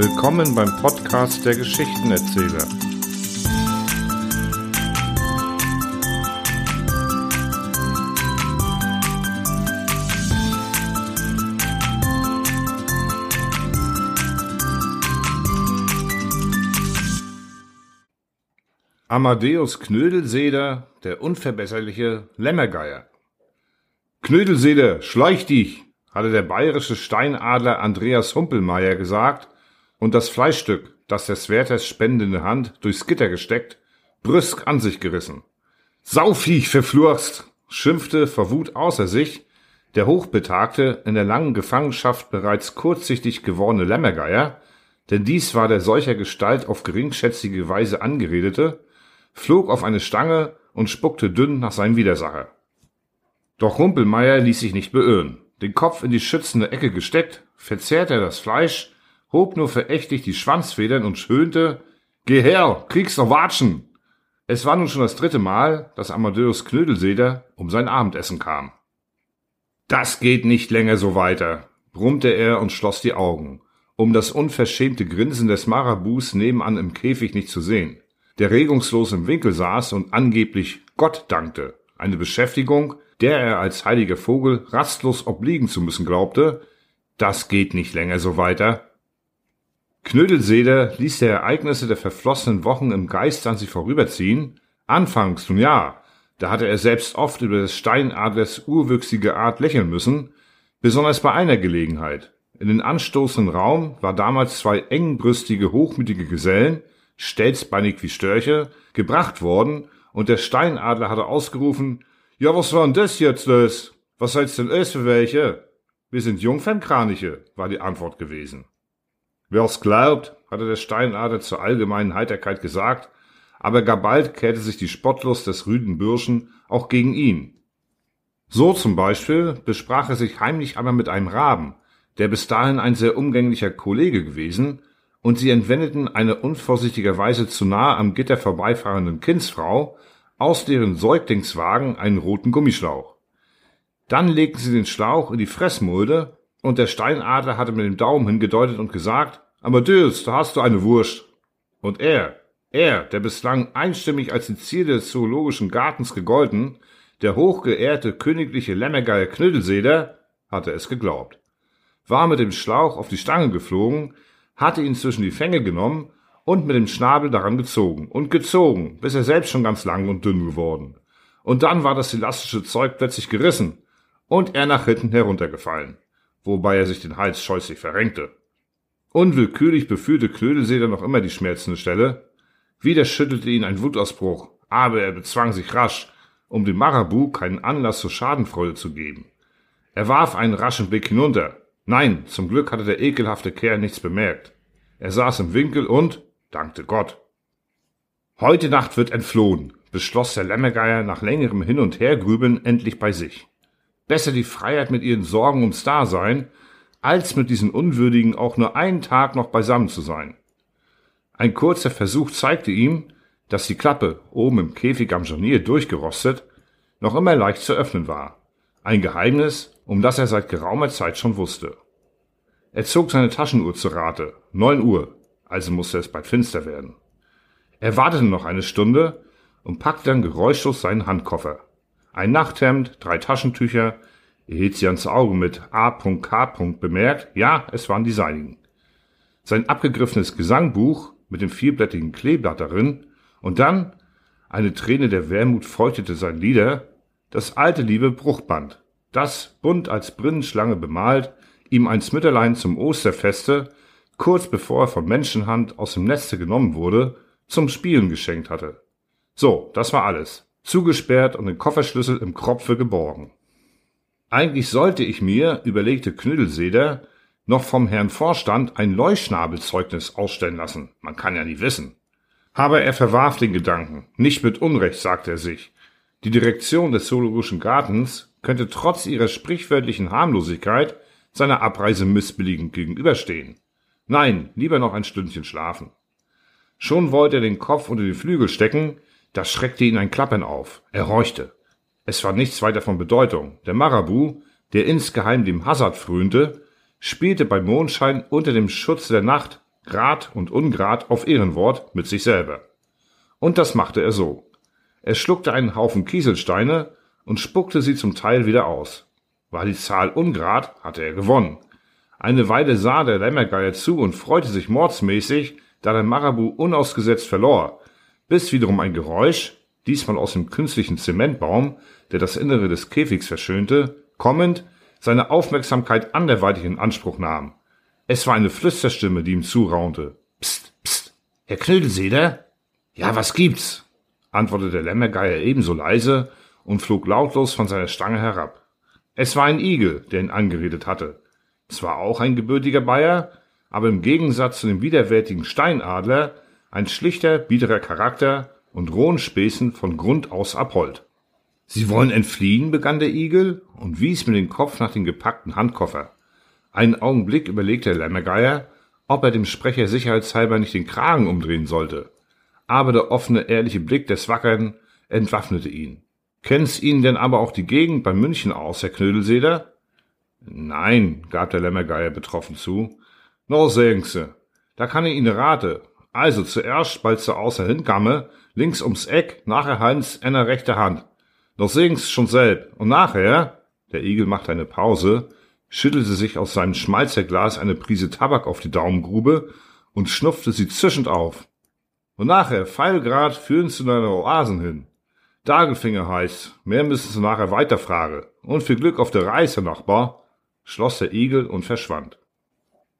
Willkommen beim Podcast der Geschichtenerzähler. Amadeus Knödelseder, der unverbesserliche Lämmergeier. Knödelseder, schleich dich, hatte der bayerische Steinadler Andreas Humpelmeier gesagt und das Fleischstück, das der Swerters spendende Hand durchs Gitter gesteckt, brüsk an sich gerissen. Saufiech, verflurst, schimpfte vor Wut außer sich der hochbetagte, in der langen Gefangenschaft bereits kurzsichtig gewordene Lämmergeier, denn dies war der solcher Gestalt auf geringschätzige Weise angeredete, flog auf eine Stange und spuckte dünn nach seinem Widersacher. Doch Rumpelmeier ließ sich nicht beirren. Den Kopf in die schützende Ecke gesteckt, verzehrte er das Fleisch, hob nur verächtlich die Schwanzfedern und schönte, Geh her, kriegst noch Watschen! Es war nun schon das dritte Mal, dass Amadeus Knödelseder um sein Abendessen kam. Das geht nicht länger so weiter, brummte er und schloss die Augen, um das unverschämte Grinsen des Marabus nebenan im Käfig nicht zu sehen der regungslos im Winkel saß und angeblich Gott dankte, eine Beschäftigung, der er als heiliger Vogel rastlos obliegen zu müssen glaubte, das geht nicht länger so weiter. Knödelseder ließ die Ereignisse der verflossenen Wochen im Geist an sich vorüberziehen. Anfangs, nun ja, da hatte er selbst oft über des Steinadlers urwüchsige Art lächeln müssen, besonders bei einer Gelegenheit. In den anstoßenden Raum war damals zwei engbrüstige, hochmütige Gesellen, stelzbeinig wie Störche, gebracht worden, und der Steinadler hatte ausgerufen, ja, was war denn das jetzt los? Was seid's denn es für welche? Wir sind Jungfernkraniche, war die Antwort gewesen. Wer's glaubt, hatte der Steinadler zur allgemeinen Heiterkeit gesagt, aber gar bald kehrte sich die Spottlust des rüden Bürschen auch gegen ihn. So zum Beispiel besprach er sich heimlich einmal mit einem Raben, der bis dahin ein sehr umgänglicher Kollege gewesen und sie entwendeten eine unvorsichtigerweise zu nahe am Gitter vorbeifahrenden Kindsfrau aus deren Säuglingswagen einen roten Gummischlauch. Dann legten sie den Schlauch in die Fressmulde und der Steinadler hatte mit dem Daumen hingedeutet und gesagt, Amadeus, da hast du eine Wurst. Und er, er, der bislang einstimmig als die Ziele des zoologischen Gartens gegolten, der hochgeehrte königliche Lämmergeier Knüttelseder, hatte es geglaubt, war mit dem Schlauch auf die Stange geflogen, hatte ihn zwischen die Fänge genommen und mit dem Schnabel daran gezogen und gezogen, bis er selbst schon ganz lang und dünn geworden. Und dann war das elastische Zeug plötzlich gerissen und er nach hinten heruntergefallen, wobei er sich den Hals scheußlich verrenkte. Unwillkürlich befühlte Knödelseder noch immer die schmerzende Stelle. Wieder schüttelte ihn ein Wutausbruch, aber er bezwang sich rasch, um dem Marabu keinen Anlass zur Schadenfreude zu geben. Er warf einen raschen Blick hinunter, Nein, zum Glück hatte der ekelhafte Kerl nichts bemerkt. Er saß im Winkel und dankte Gott. Heute Nacht wird entflohen, beschloss der Lämmergeier nach längerem Hin- und Hergrübeln endlich bei sich. Besser die Freiheit mit ihren Sorgen ums Dasein, als mit diesen Unwürdigen auch nur einen Tag noch beisammen zu sein. Ein kurzer Versuch zeigte ihm, dass die Klappe, oben im Käfig am Scharnier durchgerostet, noch immer leicht zu öffnen war. Ein Geheimnis, um das er seit geraumer Zeit schon wusste. Er zog seine Taschenuhr zu Rate. Neun Uhr, also musste es bald finster werden. Er wartete noch eine Stunde und packte dann geräuschlos seinen Handkoffer. Ein Nachthemd, drei Taschentücher, er hielt sie ans Auge mit A.K. bemerkt, ja, es waren die seinigen. Sein abgegriffenes Gesangbuch mit dem vierblättigen Kleeblatt darin und dann eine Träne der Wermut feuchtete sein Lieder, das alte liebe Bruchband, das, bunt als Brinnenschlange bemalt, ihm ein Smütterlein zum Osterfeste, kurz bevor er von Menschenhand aus dem Neste genommen wurde, zum Spielen geschenkt hatte. So, das war alles. Zugesperrt und den Kofferschlüssel im Kropfe geborgen. Eigentlich sollte ich mir, überlegte Knüttelseder, noch vom Herrn Vorstand ein Leuschnabelzeugnis ausstellen lassen. Man kann ja nie wissen. Aber er verwarf den Gedanken. Nicht mit Unrecht, sagte er sich. Die Direktion des Zoologischen Gartens könnte trotz ihrer sprichwörtlichen Harmlosigkeit seiner Abreise missbilligend gegenüberstehen. Nein, lieber noch ein Stündchen schlafen. Schon wollte er den Kopf unter den Flügel stecken, da schreckte ihn ein Klappern auf. Er horchte. Es war nichts weiter von Bedeutung. Der Marabu, der insgeheim dem Hazard frönte, spielte bei Mondschein unter dem Schutz der Nacht grad und ungrad auf Ehrenwort mit sich selber. Und das machte er so. Er schluckte einen Haufen Kieselsteine und spuckte sie zum Teil wieder aus. War die Zahl ungrad, hatte er gewonnen. Eine Weile sah der Lämmergeier zu und freute sich mordsmäßig, da der Marabu unausgesetzt verlor, bis wiederum ein Geräusch, diesmal aus dem künstlichen Zementbaum, der das Innere des Käfigs verschönte, kommend, seine Aufmerksamkeit anderweitig in Anspruch nahm. Es war eine Flüsterstimme, die ihm zuraunte. Psst, psst, Herr Knödelseder? Ja, was gibt's? antwortete der Lämmergeier ebenso leise und flog lautlos von seiner Stange herab. Es war ein Igel, der ihn angeredet hatte. Zwar auch ein gebürtiger Bayer, aber im Gegensatz zu dem widerwärtigen Steinadler ein schlichter, biederer Charakter und rohen Späßen von Grund aus abhold. Sie wollen entfliehen, begann der Igel und wies mit dem Kopf nach dem gepackten Handkoffer. Einen Augenblick überlegte der Lämmergeier, ob er dem Sprecher sicherheitshalber nicht den Kragen umdrehen sollte. Aber der offene, ehrliche Blick des Wackern entwaffnete ihn. Kennt's Ihnen denn aber auch die Gegend bei München aus, Herr Knödelseder? Nein, gab der Lämmergeier betroffen zu. No, sagen Sie, da kann ich Ihnen rate. Also zuerst, bald Sie außer hinkamme, links ums Eck, nachher Heinz einer rechte Hand. Noch segen's schon selb. Und nachher, der Igel machte eine Pause, schüttelte sich aus seinem Schmalzerglas eine Prise Tabak auf die Daumengrube und schnupfte sie zischend auf. Und nachher, Pfeilgrad, führen zu deiner Oasen hin. Dagelfinger heißt, mehr müssen Sie nachher weiterfragen. Und viel Glück auf der Reise, Nachbar schloss der Igel und verschwand.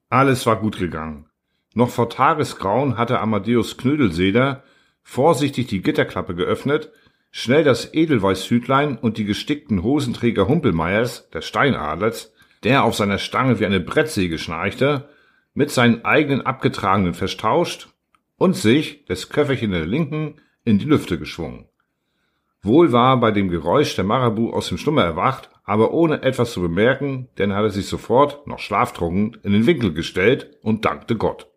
Alles war gut gegangen. Noch vor Tagesgrauen hatte Amadeus Knödelseder vorsichtig die Gitterklappe geöffnet, schnell das Edelweißhütlein und die gestickten Hosenträger Humpelmeiers, der Steinadlers, der auf seiner Stange wie eine Brettsäge schnarchte, mit seinen eigenen abgetragenen verstauscht und sich, des Köfferchen der Linken, in die Lüfte geschwungen. Wohl war bei dem Geräusch der Marabu aus dem Schlummer erwacht, aber ohne etwas zu bemerken, denn er hatte sich sofort, noch schlaftrunken, in den Winkel gestellt und dankte Gott.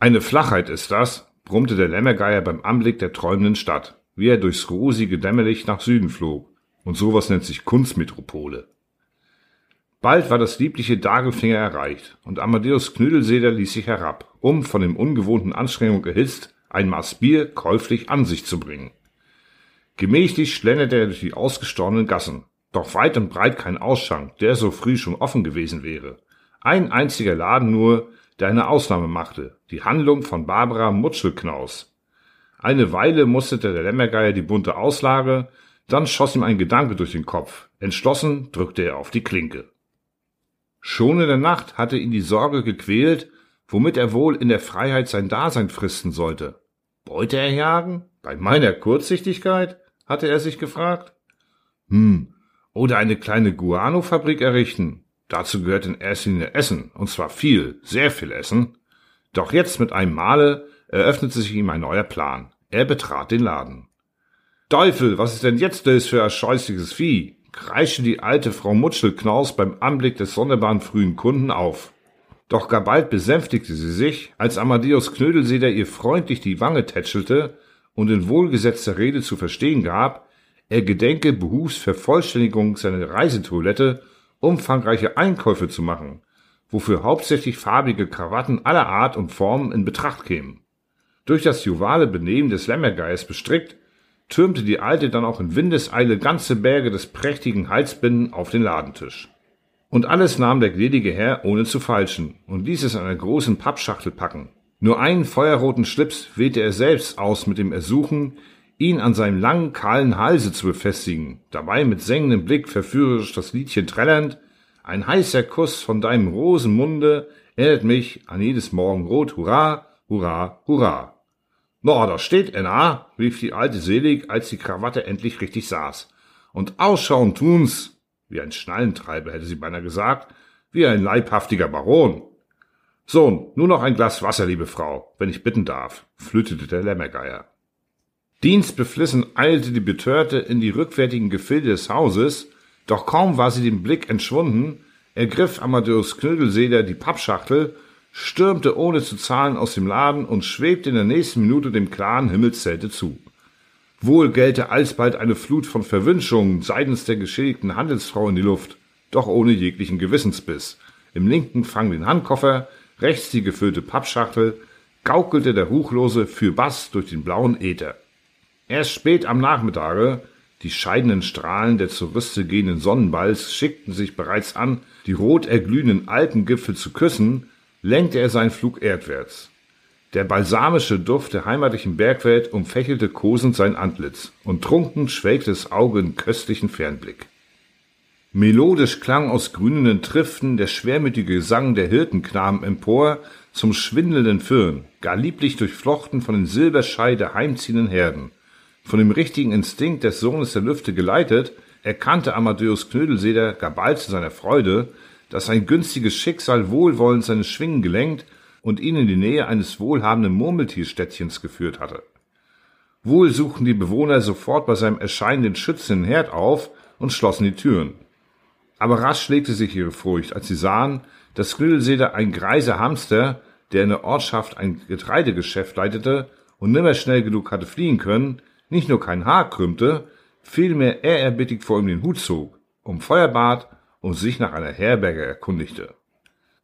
Eine Flachheit ist das, brummte der Lämmergeier beim Anblick der träumenden Stadt, wie er durchs rosige Dämmerlicht nach Süden flog. Und sowas nennt sich Kunstmetropole. Bald war das liebliche Dagelfinger erreicht, und Amadeus Knödelseder ließ sich herab, um, von dem ungewohnten Anstrengung erhitzt, ein Maß Bier käuflich an sich zu bringen. Gemächlich schlenderte er durch die ausgestorbenen Gassen. Doch weit und breit kein Ausschank, der so früh schon offen gewesen wäre. Ein einziger Laden nur, der eine Ausnahme machte. Die Handlung von Barbara Mutschelknaus. Eine Weile musterte der Lämmergeier die bunte Auslage, dann schoss ihm ein Gedanke durch den Kopf. Entschlossen drückte er auf die Klinke. Schon in der Nacht hatte ihn die Sorge gequält, womit er wohl in der Freiheit sein Dasein fristen sollte. Beute erjagen? Bei meiner Kurzsichtigkeit? hatte er sich gefragt. Hm, oder eine kleine Guano-Fabrik errichten. Dazu gehört in erster Linie Essen, und zwar viel, sehr viel Essen. Doch jetzt mit einem Male eröffnete sich ihm ein neuer Plan. Er betrat den Laden. Teufel, was ist denn jetzt das für ein scheußliches Vieh? kreischte die alte Frau Mutschelknaus beim Anblick des sonderbaren frühen Kunden auf. Doch gar bald besänftigte sie sich, als Amadeus Knödelseder ihr freundlich die Wange tätschelte und in wohlgesetzter Rede zu verstehen gab, er gedenke behufs Vervollständigung seiner Reisetoilette umfangreiche Einkäufe zu machen, wofür hauptsächlich farbige Krawatten aller Art und Form in Betracht kämen. Durch das juvale Benehmen des Lämmergeiers bestrickt, türmte die Alte dann auch in Windeseile ganze Berge des prächtigen Halsbinden auf den Ladentisch. Und alles nahm der gnädige Herr ohne zu falschen und ließ es in einer großen Pappschachtel packen, nur einen feuerroten Schlips wählte er selbst aus mit dem Ersuchen, ihn an seinem langen, kahlen Halse zu befestigen, dabei mit sengendem Blick verführerisch das Liedchen trällernd, ein heißer Kuss von deinem Rosenmunde erinnert mich an jedes Morgenrot, hurra, hurra, hurra. Na, da steht Enna, rief die alte selig, als die Krawatte endlich richtig saß. Und ausschauen tun's, wie ein Schnallentreiber hätte sie beinahe gesagt, wie ein leibhaftiger Baron. Sohn, nur noch ein Glas Wasser, liebe Frau, wenn ich bitten darf, flötete der Lämmergeier. Dienstbeflissen eilte die Betörte in die rückwärtigen Gefilde des Hauses, doch kaum war sie dem Blick entschwunden, ergriff Amadeus Knödelseder die Pappschachtel, stürmte ohne zu zahlen aus dem Laden und schwebte in der nächsten Minute dem klaren Himmelszelte zu. Wohl gellte alsbald eine Flut von Verwünschungen seitens der geschädigten Handelsfrau in die Luft, doch ohne jeglichen Gewissensbiss. Im linken Fang den Handkoffer, rechts die gefüllte Pappschachtel, gaukelte der Ruchlose für Bass durch den blauen Äther. Erst spät am Nachmittage, die scheidenden Strahlen der zur Rüste gehenden Sonnenballs schickten sich bereits an, die rot erglühenden Alpengipfel zu küssen, lenkte er seinen Flug erdwärts. Der balsamische Duft der heimatlichen Bergwelt umfächelte kosend sein Antlitz, und trunken schwelgte das Auge in köstlichen Fernblick. Melodisch klang aus grünenden Triften der schwermütige Gesang der Hirtenknaben empor zum schwindelnden Firn, gar lieblich durchflochten von den Silberschei der heimziehenden Herden. Von dem richtigen Instinkt des Sohnes der Lüfte geleitet, erkannte Amadeus Knödelseder gar bald zu seiner Freude, dass ein günstiges Schicksal wohlwollend seine Schwingen gelenkt und ihn in die Nähe eines wohlhabenden Murmeltierstädtchens geführt hatte. Wohl suchten die Bewohner sofort bei seinem Erscheinen den schützenden Herd auf und schlossen die Türen. Aber rasch legte sich ihre Furcht, als sie sahen, dass Knödelseder ein greiser Hamster, der in der Ortschaft ein Getreidegeschäft leitete und nimmer schnell genug hatte fliehen können, nicht nur kein Haar krümmte, vielmehr ehrerbietig vor ihm den Hut zog, um Feuer bat und sich nach einer Herberge erkundigte.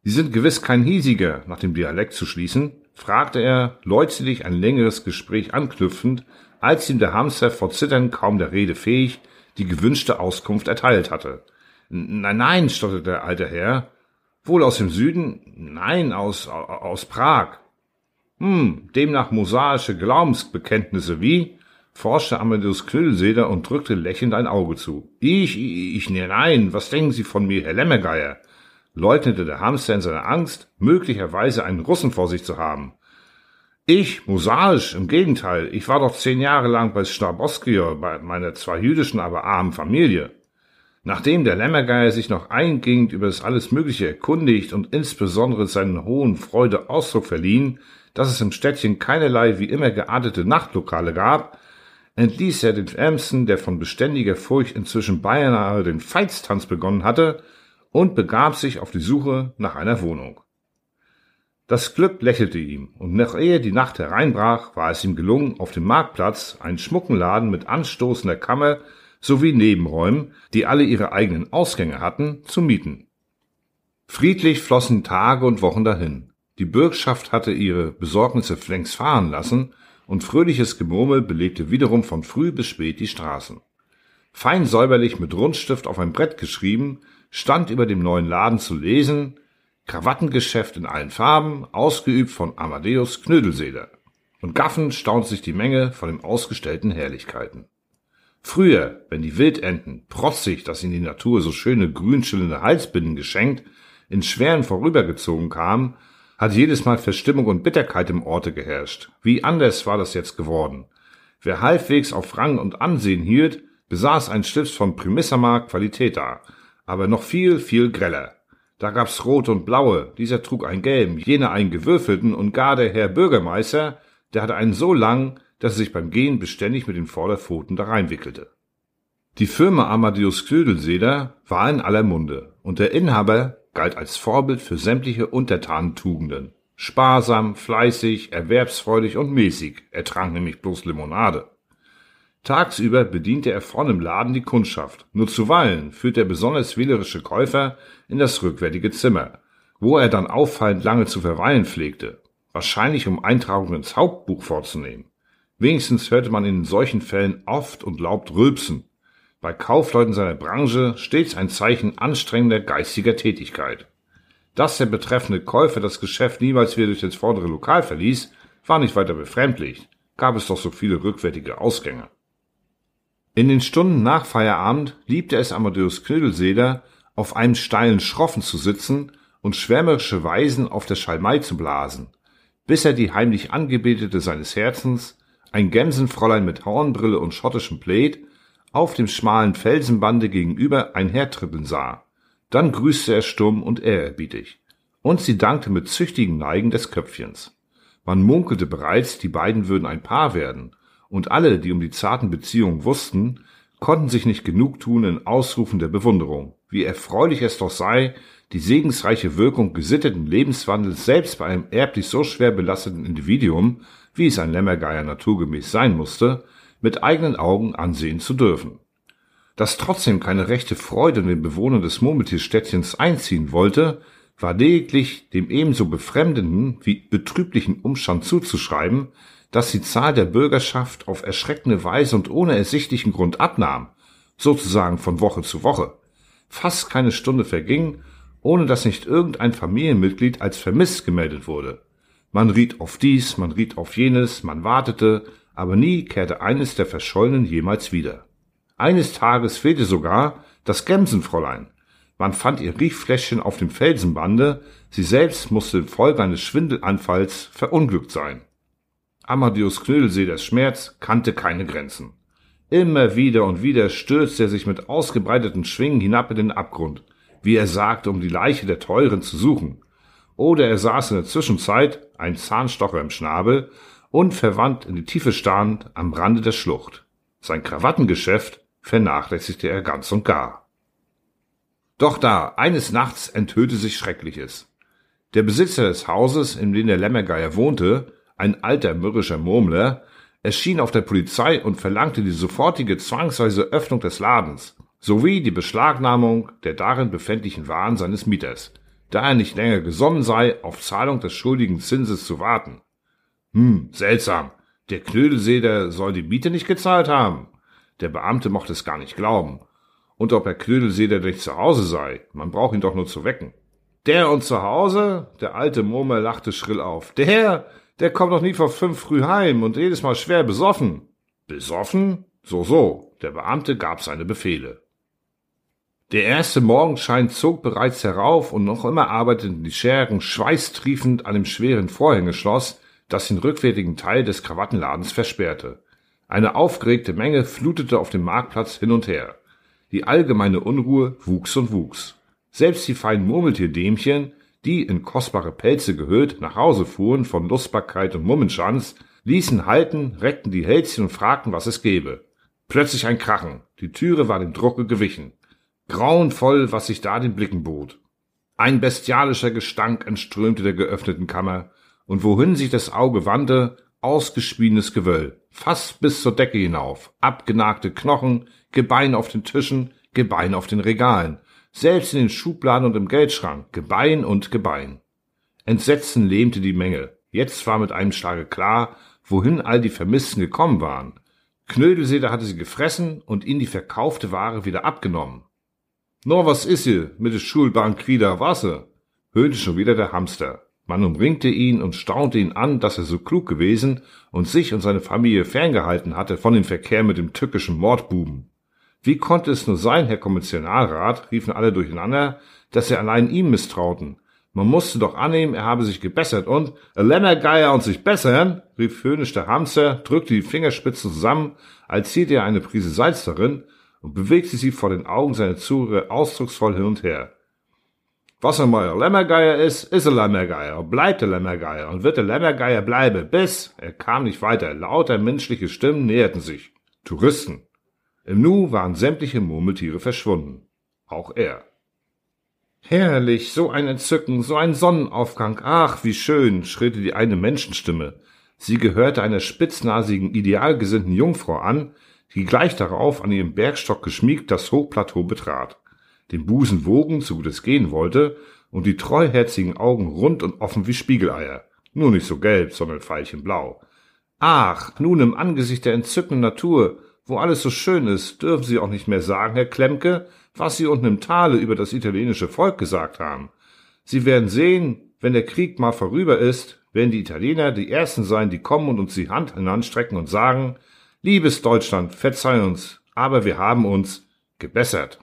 Sie sind gewiss kein hiesiger, nach dem Dialekt zu schließen, fragte er, leutselig ein längeres Gespräch anknüpfend, als ihm der Hamster vor Zittern kaum der Rede fähig die gewünschte Auskunft erteilt hatte. Nein, nein, stotterte der alte Herr. Wohl aus dem Süden? Nein, aus, aus Prag. Hm, demnach mosaische Glaubensbekenntnisse wie? Forschte Amadeus Knüllseder und drückte lächelnd ein Auge zu. Ich, ich, ich, nein, was denken Sie von mir, Herr Lämmergeier? leugnete der Hamster in seiner Angst, möglicherweise einen Russen vor sich zu haben. Ich, mosaisch, im Gegenteil, ich war doch zehn Jahre lang bei Staboskier, bei meiner zwar jüdischen, aber armen Familie. Nachdem der Lämmergeier sich noch eingehend über das alles Mögliche erkundigt und insbesondere seinen hohen Freude Ausdruck verliehen, dass es im Städtchen keinerlei wie immer geartete Nachtlokale gab, entließ er den Ärmsten, der von beständiger Furcht inzwischen beinahe den Feitstanz begonnen hatte, und begab sich auf die Suche nach einer Wohnung. Das Glück lächelte ihm, und noch ehe die Nacht hereinbrach, war es ihm gelungen, auf dem Marktplatz einen schmucken Laden mit anstoßender Kammer sowie Nebenräumen, die alle ihre eigenen Ausgänge hatten, zu mieten. Friedlich flossen Tage und Wochen dahin. Die Bürgschaft hatte ihre Besorgnisse längst fahren lassen, und fröhliches Gemurmel belebte wiederum von früh bis spät die Straßen. Fein säuberlich mit Rundstift auf ein Brett geschrieben, stand über dem neuen Laden zu lesen, Krawattengeschäft in allen Farben, ausgeübt von Amadeus Knödelseder. Und gaffend staunt sich die Menge von den ausgestellten Herrlichkeiten. Früher, wenn die Wildenten, protzig, dass ihnen die Natur so schöne grünschillende Halsbinden geschenkt, in schweren vorübergezogen kamen, hat jedes Mal Verstimmung und Bitterkeit im Orte geherrscht. Wie anders war das jetzt geworden. Wer halbwegs auf Rang und Ansehen hielt, besaß ein Stift von primissamer Qualität da, aber noch viel, viel greller. Da gab's rot und blaue, dieser trug einen gelben, jener einen gewürfelten und gar der Herr Bürgermeister, der hatte einen so lang, dass er sich beim Gehen beständig mit den Vorderpfoten da reinwickelte. Die Firma Amadeus Knödelseder war in aller Munde und der Inhaber galt als Vorbild für sämtliche Untertanentugenden. Sparsam, fleißig, erwerbsfreudig und mäßig, er trank nämlich bloß Limonade. Tagsüber bediente er vorn im Laden die Kundschaft, nur zuweilen führte er besonders wählerische Käufer in das rückwärtige Zimmer, wo er dann auffallend lange zu verweilen pflegte, wahrscheinlich um Eintragung ins Hauptbuch vorzunehmen. Wenigstens hörte man in solchen Fällen oft und laut rülpsen. Bei Kaufleuten seiner Branche stets ein Zeichen anstrengender geistiger Tätigkeit. Dass der betreffende Käufer das Geschäft niemals wieder durch das vordere Lokal verließ, war nicht weiter befremdlich, gab es doch so viele rückwärtige Ausgänge. In den Stunden nach Feierabend liebte es Amadeus Knödelseder, auf einem steilen Schroffen zu sitzen und schwärmerische Weisen auf der Schalmei zu blasen, bis er die heimlich Angebetete seines Herzens, ein Gämsenfräulein mit Hornbrille und schottischem Plaid, auf dem schmalen Felsenbande gegenüber einhertrippeln sah. Dann grüßte er stumm und ehrerbietig. Und sie dankte mit züchtigen Neigen des Köpfchens. Man munkelte bereits, die beiden würden ein Paar werden, und alle, die um die zarten Beziehungen wussten, konnten sich nicht genug tun in Ausrufen der Bewunderung, wie erfreulich es doch sei, die segensreiche Wirkung gesitteten Lebenswandels selbst bei einem erblich so schwer belasteten Individuum wie es ein Lämmergeier naturgemäß sein musste, mit eigenen Augen ansehen zu dürfen. Dass trotzdem keine rechte Freude in den Bewohnern des Murmeltierstädtchens einziehen wollte, war lediglich dem ebenso befremdenden wie betrüblichen Umstand zuzuschreiben, dass die Zahl der Bürgerschaft auf erschreckende Weise und ohne ersichtlichen Grund abnahm, sozusagen von Woche zu Woche. Fast keine Stunde verging, ohne dass nicht irgendein Familienmitglied als vermisst gemeldet wurde. Man riet auf dies, man riet auf jenes, man wartete, aber nie kehrte eines der Verschollenen jemals wieder. Eines Tages fehlte sogar das Gemsenfräulein, man fand ihr Riechfläschchen auf dem Felsenbande, sie selbst musste infolge eines Schwindelanfalls verunglückt sein. Amadeus Knödelseders Schmerz kannte keine Grenzen. Immer wieder und wieder stürzte er sich mit ausgebreiteten Schwingen hinab in den Abgrund, wie er sagte, um die Leiche der Teuren zu suchen. Oder er saß in der Zwischenzeit, ein Zahnstocher im Schnabel, unverwandt in die Tiefe starrend am Rande der Schlucht. Sein Krawattengeschäft vernachlässigte er ganz und gar. Doch da, eines Nachts enthüllte sich Schreckliches. Der Besitzer des Hauses, in dem der Lämmergeier wohnte, ein alter mürrischer Murmler, erschien auf der Polizei und verlangte die sofortige zwangsweise Öffnung des Ladens sowie die Beschlagnahmung der darin befindlichen Waren seines Mieters, da er nicht länger gesonnen sei, auf Zahlung des schuldigen Zinses zu warten. Hm, seltsam. Der Knödelseder soll die Miete nicht gezahlt haben. Der Beamte mochte es gar nicht glauben und ob Herr Knödelseder nicht zu Hause sei. Man braucht ihn doch nur zu wecken. Der und zu Hause? Der alte Murmel lachte schrill auf. Der, der kommt doch nie vor fünf früh heim und jedes Mal schwer besoffen. Besoffen? So, so. Der Beamte gab seine Befehle. Der erste Morgenschein zog bereits herauf und noch immer arbeiteten die Schergen schweißtriefend an dem schweren Vorhängeschloss, das den rückwärtigen Teil des Krawattenladens versperrte. Eine aufgeregte Menge flutete auf dem Marktplatz hin und her. Die allgemeine Unruhe wuchs und wuchs. Selbst die feinen Murmeltierdämchen, die, in kostbare Pelze gehüllt, nach Hause fuhren von Lustbarkeit und Mummenschanz, ließen halten, reckten die Hälschen und fragten, was es gebe. Plötzlich ein Krachen. Die Türe war dem Drucke gewichen. Grauenvoll, was sich da den Blicken bot. Ein bestialischer Gestank entströmte der geöffneten Kammer, und wohin sich das Auge wandte, ausgespienes Gewöll, fast bis zur Decke hinauf, abgenagte Knochen, Gebein auf den Tischen, Gebein auf den Regalen, selbst in den Schubladen und im Geldschrank, Gebein und Gebein. Entsetzen lähmte die Menge. Jetzt war mit einem Schlage klar, wohin all die Vermissten gekommen waren. Knödelseder hatte sie gefressen und ihnen die verkaufte Ware wieder abgenommen. No, was is sie mit de Schulbank wieder Wasser? höhnte schon wieder der Hamster. Man umringte ihn und staunte ihn an, dass er so klug gewesen und sich und seine Familie ferngehalten hatte von dem Verkehr mit dem tückischen Mordbuben. Wie konnte es nur sein, Herr Kommissionarrat, riefen alle durcheinander, dass sie allein ihm misstrauten. Man musste doch annehmen, er habe sich gebessert und Lämmergeier und sich bessern, rief höhnisch der Hamster, drückte die Fingerspitzen zusammen, als hielte er eine Prise Salz darin und bewegte sie vor den Augen seiner Zuhörer ausdrucksvoll hin und her. Was ein Lämmergeier ist, ist ein Lämmergeier und bleibt ein Lämmergeier und wird ein Lämmergeier bleiben, bis er kam nicht weiter. Lauter menschliche Stimmen näherten sich. Touristen. Im Nu waren sämtliche Murmeltiere verschwunden. Auch er. Herrlich, so ein Entzücken, so ein Sonnenaufgang. Ach, wie schön, schrillte die eine Menschenstimme. Sie gehörte einer spitznasigen, idealgesinnten Jungfrau an, die gleich darauf an ihrem Bergstock geschmiegt das Hochplateau betrat den Busen wogen, so gut es gehen wollte, und die treuherzigen Augen rund und offen wie Spiegeleier, nur nicht so gelb, sondern veilchenblau. Ach, nun im Angesicht der entzückenden Natur, wo alles so schön ist, dürfen Sie auch nicht mehr sagen, Herr Klemke, was Sie unten im Tale über das italienische Volk gesagt haben. Sie werden sehen, wenn der Krieg mal vorüber ist, werden die Italiener die Ersten sein, die kommen und uns die Hand hinanstrecken und sagen, liebes Deutschland, verzeih uns, aber wir haben uns gebessert.